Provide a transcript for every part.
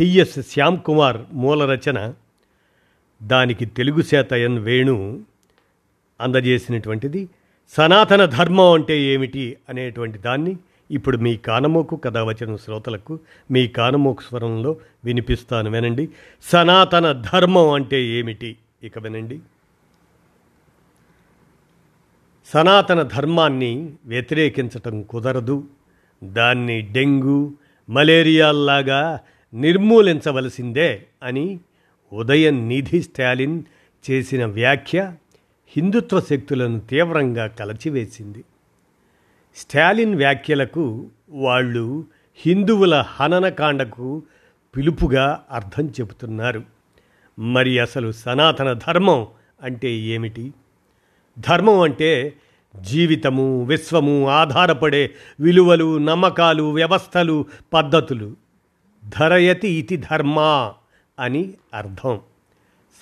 TS Shyam Kumar మూల రచన దానికి తెలుగు చేత ఎన్ వేణు అందజేసినటువంటిది. సనాతన ధర్మం అంటే ఏమిటి అనేటువంటి దాన్ని ఇప్పుడు మీ కానమోకు కథ శ్రోతలకు మీ కానమోకు స్వరంలో వినిపిస్తాను వినండి. సనాతన ధర్మం అంటే ఏమిటి? ఇక వినండి. సనాతన ధర్మాన్ని వ్యతిరేకించటం కుదరదు. దాన్ని డెంగ్యూ మలేరియాల్లాగా నిర్మూలించవలసిందే అని ఉదయం నిధి స్టాలిన్ చేసిన వ్యాఖ్య హిందుత్వ శక్తులను తీవ్రంగా కలచివేసింది. స్టాలిన్ వ్యాఖ్యలకు వాళ్ళు హిందువుల హననకాండకు పిలుపుగా అర్థం చెబుతున్నారు. మరి అసలు సనాతన ధర్మం అంటే ఏమిటి? ధర్మం అంటే జీవితము విశ్వము ఆధారపడే విలువలు నమ్మకాలు వ్యవస్థలు పద్ధతులు. ధరయతి ఇతి ధర్మ అని అర్థం.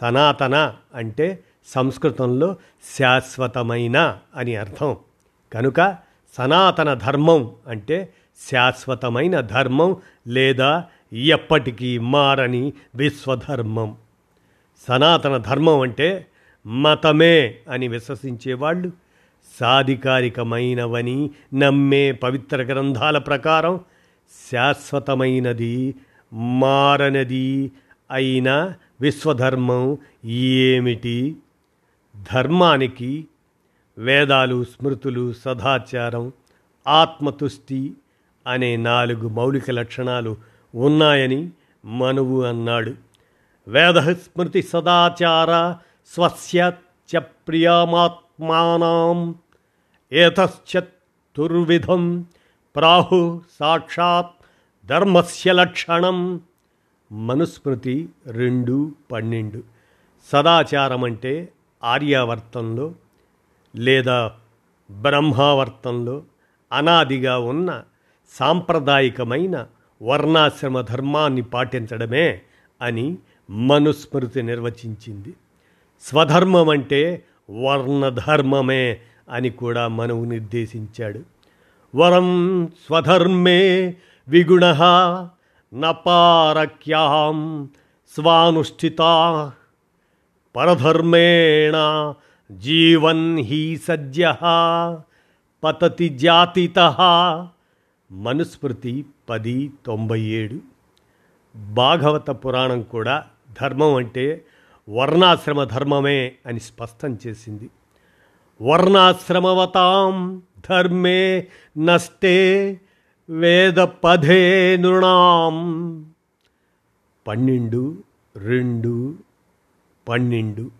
సనాతన అంటే సంస్కృతంలో శాశ్వతమైన అని అర్థం. కనుక సనాతన ధర్మం అంటే శాశ్వతమైన ధర్మం లేదా ఎప్పటికీ మారని విశ్వధర్మం. సనాతన ధర్మం అంటే మతమే అని విశ్వసించేవాళ్ళు. సాధికారికమైనవని నమ్మే పవిత్ర గ్రంథాల ప్రకారం శాశ్వతమైనది మారనది అయిన విశ్వధర్మం ఏమిటి? ధర్మానికి వేదాలు స్మృతులు సదాచారం ఆత్మతుష్టి అనే నాలుగు మౌలిక లక్షణాలు ఉన్నాయని మనువు అన్నాడు. వేద స్మృతి సదాచార స్వస్య చ ప్రియమాత్మానం ఏతశ్చతుర్విధం ప్రాహు సాక్షాత్ ధర్మస్య లక్షణం. మనుస్మృతి రెండు పన్నెండు. సదాచారం అంటే ఆర్యావర్తంలో లేదా బ్రహ్మావర్తంలో అనాదిగా ఉన్న సాంప్రదాయికమైన వర్ణాశ్రమ ధర్మాన్ని పాటించడమే అని మనుస్మృతి నిర్వచించింది. స్వధర్మం అంటే వర్ణధర్మమే అని కూడా మనవు నిర్దేశించాడు. వరం స్వధర్మే విగుణ నపారక్యాం స్వానుష్ఠితా పరధర్మేణ జీవన్ హీ సద్య పతతి జాతిత మనుస్మృతి పది తొంభై ఏడు. భాగవత పురాణం కూడా ధర్మం అంటే వర్ణాశ్రమ ధర్మమే అని స్పష్టం చేసింది. వర్ణాశ్రమవతాం ధర్మే నష్టే వేద పదే నృణాం పన్నెండు రెండు పన్నెండు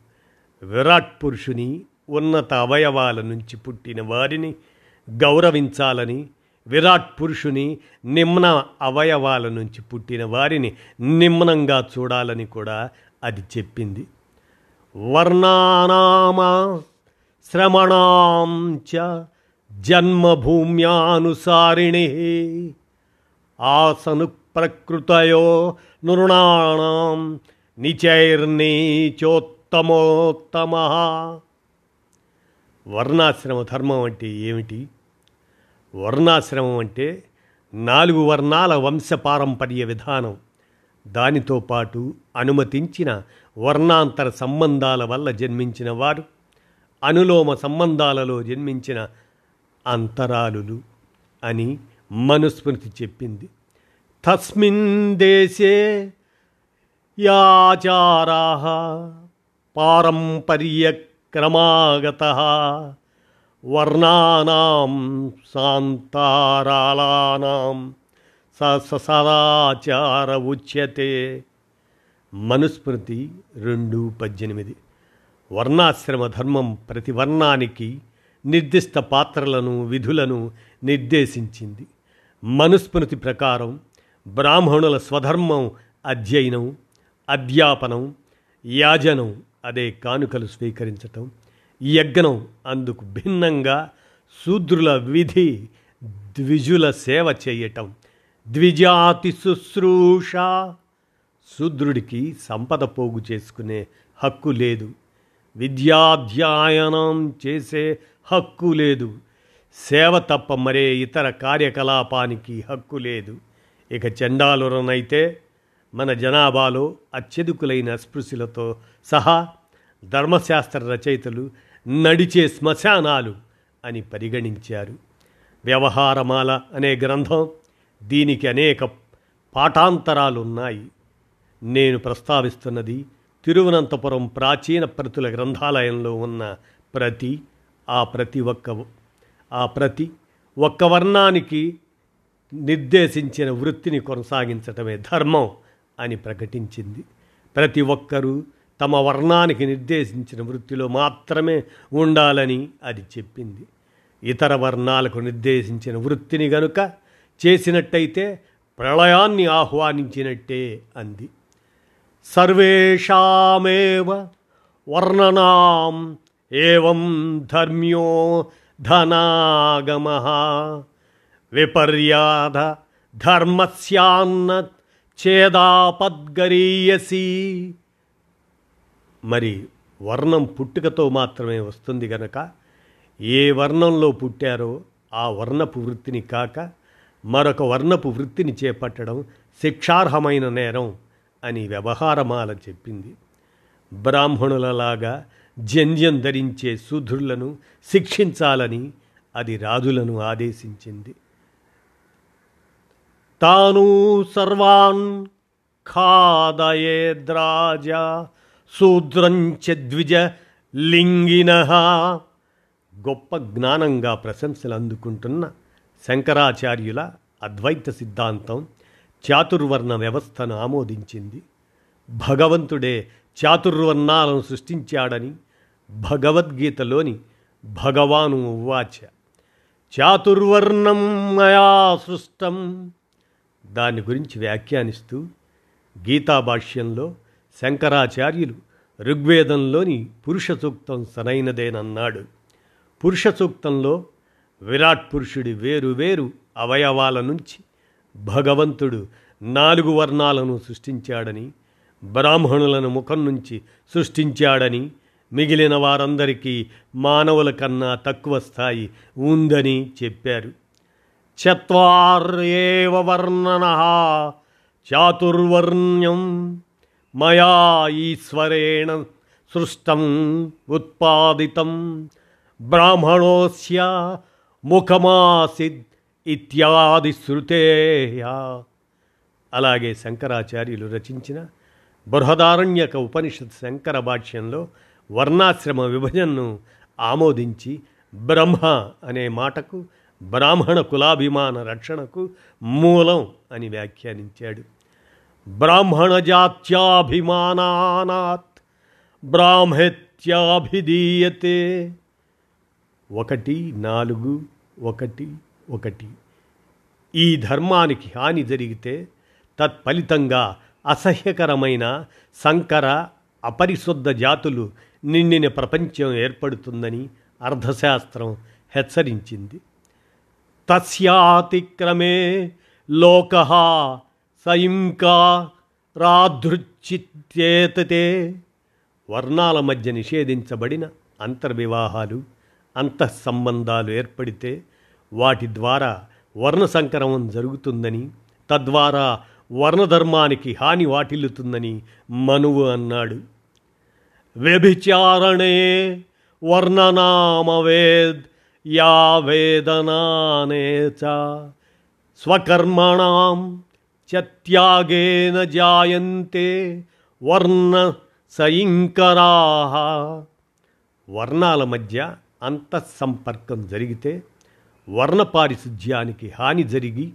విరాట్ పురుషుని ఉన్నత అవయవాల నుంచి పుట్టిన వారిని గౌరవించాలని విరాట్ పురుషుని నిమ్న అవయవాల నుంచి పుట్టిన వారిని నిమ్నంగా చూడాలని కూడా అది చెప్పింది। వర్ణానామ శ్రమణాం చ జన్మభూమ్యానుసారిణి. ఆసను ప్రకృతయో నృణాణం నిచైర్నీచోత్తమోత్తమ. వర్ణాశ్రమ ధర్మం అంటే ఏమిటి? వర్ణాశ్రమం అంటే నాలుగు వర్ణాల వంశపారంపర్య విధానం. దానితో పాటు అనుమతించిన వర్ణాంతర సంబంధాల వల్ల జన్మించిన వారు అనులోమ సంబంధాలలో జన్మించిన అంతరాలులు అని మనుస్మృతి చెప్పింది. తస్మిన్ దేశే యాచారా పారంపర్యక్రమాగత వర్ణానాం సాంతారాళానాం సదాచార ఉచ్యతే. మనుస్మృతి రెండు పద్దెనిమిది. వర్ణాశ్రమ ధర్మం ప్రతి వర్ణానికి నిర్దిష్ట పాత్రలను విధులను నిర్దేశించింది. మనుస్మృతి ప్రకారం బ్రాహ్మణుల స్వధర్మం అధ్యయనం అధ్యాపనం యాజనం అదే కానుకలు స్వీకరించటం యజ్ఞం అందుకు భిన్నంగా శూద్రుల విధి ద్విజుల సేవ చేయటం. ద్విజాతి శుశ్రూష. శూద్రుడికి సంపద పోగు చేసుకునే హక్కు లేదు. విద్యాధ్యాయనం చేసే హక్కు లేదు. సేవ తప్ప మరే ఇతర కార్యకలాపానికి హక్కు లేదు. ఇక చండాలురనైతే మన జనాభాలో అత్యధికులైన స్పృశులతో సహా ధర్మశాస్త్ర రచయితలు నడిచే శ్మశానాలు అని పరిగణించారు. వ్యవహారమాల అనే గ్రంథం దీనికి అనేక పాఠాంతరాలున్నాయి. నేను ప్రస్తావిస్తున్నది తిరువనంతపురం ప్రాచీన ప్రతుల గ్రంథాలయంలో ఉన్న ప్రతి ఆ ప్రతి ఒక్క ఆ ప్రతి ఒక్క వర్ణానికి నిర్దేశించిన వృత్తిని కొనసాగించటమే ధర్మం అని ప్రకటించింది. ప్రతి ఒక్కరూ తమ వర్ణానికి నిర్దేశించిన వృత్తిలో మాత్రమే ఉండాలని అది చెప్పింది. ఇతర వర్ణాలకు నిర్దేశించిన వృత్తిని గనుక చేసినట్టయితే ప్రళయాన్ని ఆహ్వానించినట్టే అంది. సర్వేషామేవ వర్ణనాం ఏం ధర్మ్యో ధనాగమ విపర్యాద ధర్మస్యాన్న చేదాపద్గరీయసి. మరి వర్ణం పుట్టుకతో మాత్రమే వస్తుంది గనక ఏ వర్ణంలో పుట్టారో ఆ వర్ణపు వృత్తిని కాక మరొక వర్ణపు వృత్తిని చేపట్టడం శిక్షార్హమైన నేరం అని వ్యవహారమాల చెప్పింది. బ్రాహ్మణులలాగా జంధ్యం ధరించే శూద్రులను శిక్షించాలని అది రాజులను ఆదేశించింది. తాను సర్వాన్ ఖాదయేద్రాజ శూద్రంచ ద్విజ లింగిన. గొప్ప జ్ఞానంగా ప్రశంసలు అందుకుంటున్న శంకరాచార్యుల అద్వైత సిద్ధాంతం చాతుర్వర్ణ వ్యవస్థను ఆమోదించింది. భగవంతుడే చాతుర్వర్ణాలను సృష్టించాడని భగవద్గీతలోని భగవాను ఉవాచ చాతుర్వర్ణం మయా సృష్టం. దాని గురించి వ్యాఖ్యానిస్తూ గీతాభాష్యంలో శంకరాచార్యులు ఋగ్వేదంలోని పురుష సూక్తం సరైనదేనన్నాడు. పురుష సూక్తంలో విరాట్ పురుషుడి వేరు వేరు అవయవాల నుంచి భగవంతుడు నాలుగు వర్ణాలను సృష్టించాడని బ్రాహ్మణులను ముఖం నుంచి సృష్టించాడని మిగిలిన వారందరికీ మానవుల కన్నా తక్కువ స్థాయి ఉందని చెప్పారు. చత్వార్యేవ వర్ణన చాతుర్వర్ణ్యం మయా ఈశ్వరేణ సృష్టం ఉత్పాదితం బ్రాహ్మణోస్య ముఖమాసిద్ ఇత్యాది శృతేయా. అలాగే శంకరాచార్యులు రచించిన బృహదారణ్యక ఉపనిషత్ శంకర భాష్యంలో వర్ణాశ్రమ విభజనను ఆమోదించి బ్రహ్మ అనే మాటకు బ్రాహ్మణ కులాభిమాన రక్షణకు మూలం అని వ్యాఖ్యానించాడు. బ్రాహ్మణ జాత్యాభిమానానాత్ బ్రాహ్మత్యాభిధీయతే ఒకటి నాలుగు ఒకటి ఒకటి. ఈ ధర్మానికి హాని జరిగితే తత్ఫలితంగా అసహ్యకరమైన సంకర అపరిశుద్ధ జాతులు నిండిన ప్రపంచం ఏర్పడుతుందని అర్థశాస్త్రం హెచ్చరించింది. తస్యాతిక్రమే లోక సయింకా రాధృచ్చిత్యేతతే వర్ణాల మధ్య నిషేధించబడిన అంతర్వివాహాలు అంతఃసంబంధాలు ఏర్పడితే వాటి ద్వారా వర్ణ సంక్రమం జరుగుతుందని తద్వారా వర్ణధర్మానికి హాని వాటిల్లుతుందని మనువు అన్నాడు. వ్యభిచారణే వర్ణనామవేద్ యా వేదనానేచ చ స్వకర్మణాం జాయంతే వర్ణ సయింకరా వర్ణాల మధ్య అంతఃసంపర్కం జరిగితే వర్ణ పారిశుధ్యానికి హాని జరిగి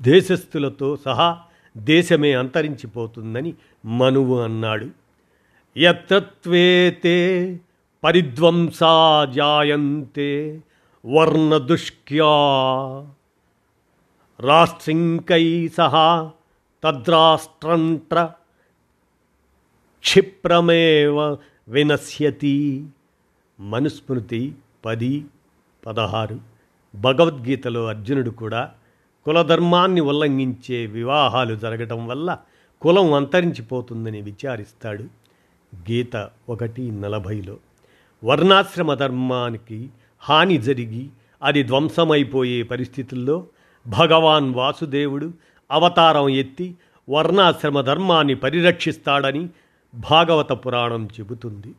దేశస్థులతో సహా దేశమే అంతరించిపోతుందని మనువు అన్నాడు. యత్రత్వేతే పరిధ్వంసా జాయంతే వర్ణదుష్క్యా. రాష్ట్రింకై సహా తద్రాష్ట్రంట్ర క్షిప్రమేవ వినశ్యతి. మనుస్మృతి పది పదహారు. భగవద్గీతలో అర్జునుడు కూడా కులధర్మాన్ని ఉల్లంఘించే వివాహాలు జరగటం వల్ల కులం అంతరించిపోతుందని విచారిస్తాడు. గీత ఒకటి నలభైలో వర్ణాశ్రమ ధర్మానికి హాని జరిగి అది ధ్వంసమైపోయే పరిస్థితుల్లో భగవాన్ వాసుదేవుడు అవతారం ఎత్తి వర్ణాశ్రమ ధర్మాన్ని పరిరక్షిస్తాడని భాగవత పురాణం చెబుతుంది.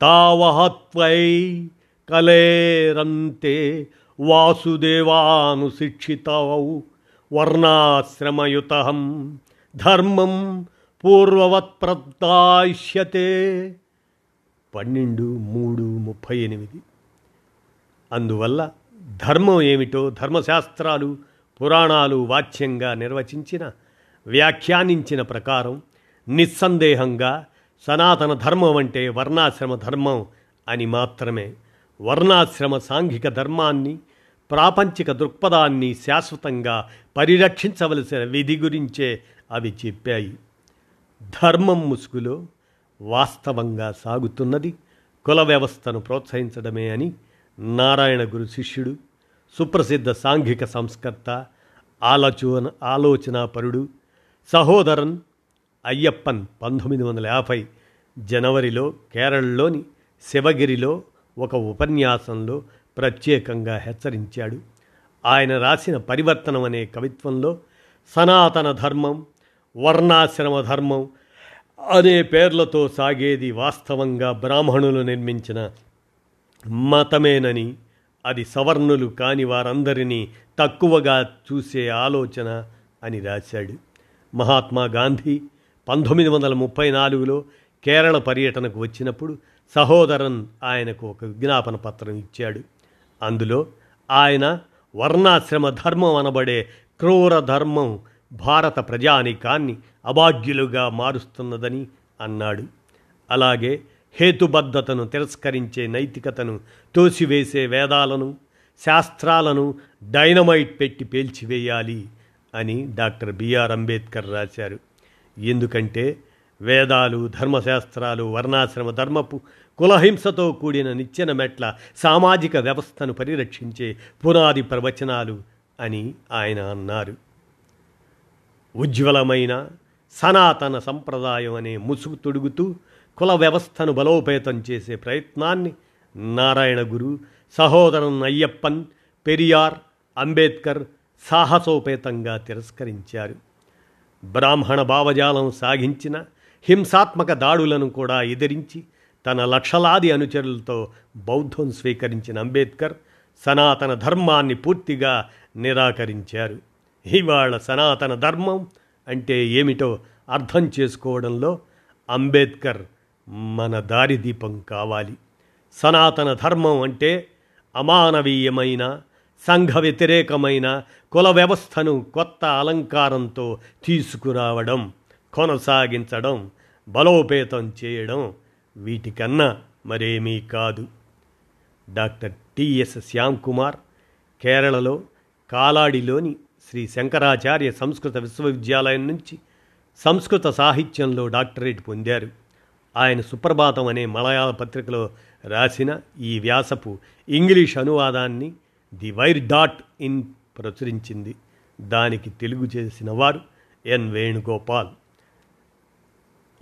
తావహత్వై కలేరంతే వాసుదేవానుశిక్షితౌ వర్ణాశ్రమయుతం ధర్మం పూర్వవత్ ప్రదాయిష్యతే పన్నెండు మూడు ముప్పై ఎనిమిది. అందువల్ల ధర్మం ఏమిటో ధర్మశాస్త్రాలు పురాణాలు వాచ్యంగా నిర్వచించిన వ్యాఖ్యానించిన ప్రకారం నిస్సందేహంగా సనాతన ధర్మం అంటే వర్ణాశ్రమ ధర్మం అని మాత్రమే. వర్ణాశ్రమ సాంఘిక ధర్మాన్ని ప్రాపంచిక దృక్పథాన్ని శాశ్వతంగా పరిరక్షించవలసిన విధి గురించే అవి చెప్పాయి. ధర్మం ముసుగులో వాస్తవంగా సాగుతున్నది కుల వ్యవస్థను ప్రోత్సహించడమే అని నారాయణ గురు శిష్యుడు సుప్రసిద్ధ సాంఘిక సంస్కర్త ఆలోచన ఆలోచనాపరుడు సహోదరన్ అయ్యప్పన్ పంతొమ్మిది వందల యాభై జనవరిలో కేరళలోని శివగిరిలో ఒక ఉపన్యాసంలో ప్రత్యేకంగా హెచ్చరించాడు. ఆయన రాసిన పరివర్తనం అనే కవిత్వంలో సనాతన ధర్మం వర్ణాశ్రమ ధర్మం అనే పేర్లతో సాగేది వాస్తవంగా బ్రాహ్మణులు నిర్మించిన మతమేనని అది సవర్ణులు కాని వారందరినీ తక్కువగా చూసే ఆలోచన అని రాశాడు. మహాత్మా గాంధీ పంతొమ్మిది వందల ముప్పై నాలుగులో కేరళ పర్యటనకు వచ్చినప్పుడు సహోదరన్ ఆయనకు ఒక విజ్ఞాపన పత్రం ఇచ్చాడు. అందులో ఆయన వర్ణాశ్రమ ధర్మం అనబడే క్రూర ధర్మం భారత ప్రజానీకాన్ని అభాగ్యులుగా మారుస్తున్నదని అన్నాడు. అలాగే హేతుబద్ధతను తిరస్కరించే నైతికతను తోసివేసే వేదాలను శాస్త్రాలను డైనమైట్ పెట్టి పేల్చివేయాలి అని డాక్టర్ బిఆర్ అంబేద్కర్ రాశారు. ఎందుకంటే వేదాలు ధర్మశాస్త్రాలు వర్ణాశ్రమ ధర్మపు కులహింసతో కూడిన నిచ్చెన మెట్ల సామాజిక వ్యవస్థను పరిరక్షించే పునాది ప్రవచనాలు అని ఆయన అన్నారు. ఉజ్వలమైన సనాతన సంప్రదాయం అనే ముసుగు తొడుగుతూ కుల వ్యవస్థను బలోపేతం చేసే ప్రయత్నాన్ని నారాయణ గురు సహోదరం అయ్యప్పన్ పెరియార్ అంబేద్కర్ సాహసోపేతంగా తిరస్కరించారు. బ్రాహ్మణ భావజాలం సాగించిన హింసాత్మక దాడులను కూడా ఎదిరించి తన లక్షలాది అనుచరులతో బౌద్ధం స్వీకరించిన అంబేద్కర్ సనాతన ధర్మాన్ని పూర్తిగా నిరాకరించారు. ఇవాళ సనాతన ధర్మం అంటే ఏమిటో అర్థం చేసుకోవడంలో అంబేద్కర్ మన దారిదీపం కావాలి. సనాతన ధర్మం అంటే అమానవీయమైన సంఘ వ్యతిరేకమైన కుల వ్యవస్థను కొత్త అలంకారంతో తీసుకురావడం కొనసాగించడం బలోపేతం చేయడం వీటికన్నా మరేమీ కాదు. డాక్టర్ టిఎస్ శ్యామ్ కుమార్ కేరళలో కాలాడిలోని శ్రీ శంకరాచార్య సంస్కృత విశ్వవిద్యాలయం నుంచి సంస్కృత సాహిత్యంలో డాక్టరేట్ పొందారు. ఆయన సుప్రభాతం అనే మలయాళ పత్రికలో రాసిన ఈ వ్యాసపు ఇంగ్లీష్ అనువాదాన్ని ది వైర్ డాట్ ఇన్ ప్రచురించింది. దానికి తెలుగు చేసిన వారు ఎన్ వేణుగోపాల్.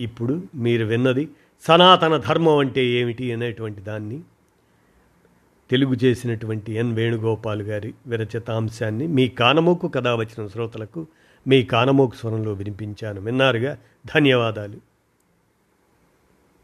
ఇప్పుడు మీరు విన్నది సనాతన ధర్మం అంటే ఏమిటి అనేటువంటి దాన్ని తెలుగు చేసినటువంటి ఎన్ వేణుగోపాల్ గారి విరచితాంశాన్ని మీ కానమోకు కథ వచ్చిన శ్రోతలకు మీ కానమోకు స్వరంలో వినిపించాను. విన్నారుగా? ధన్యవాదాలు.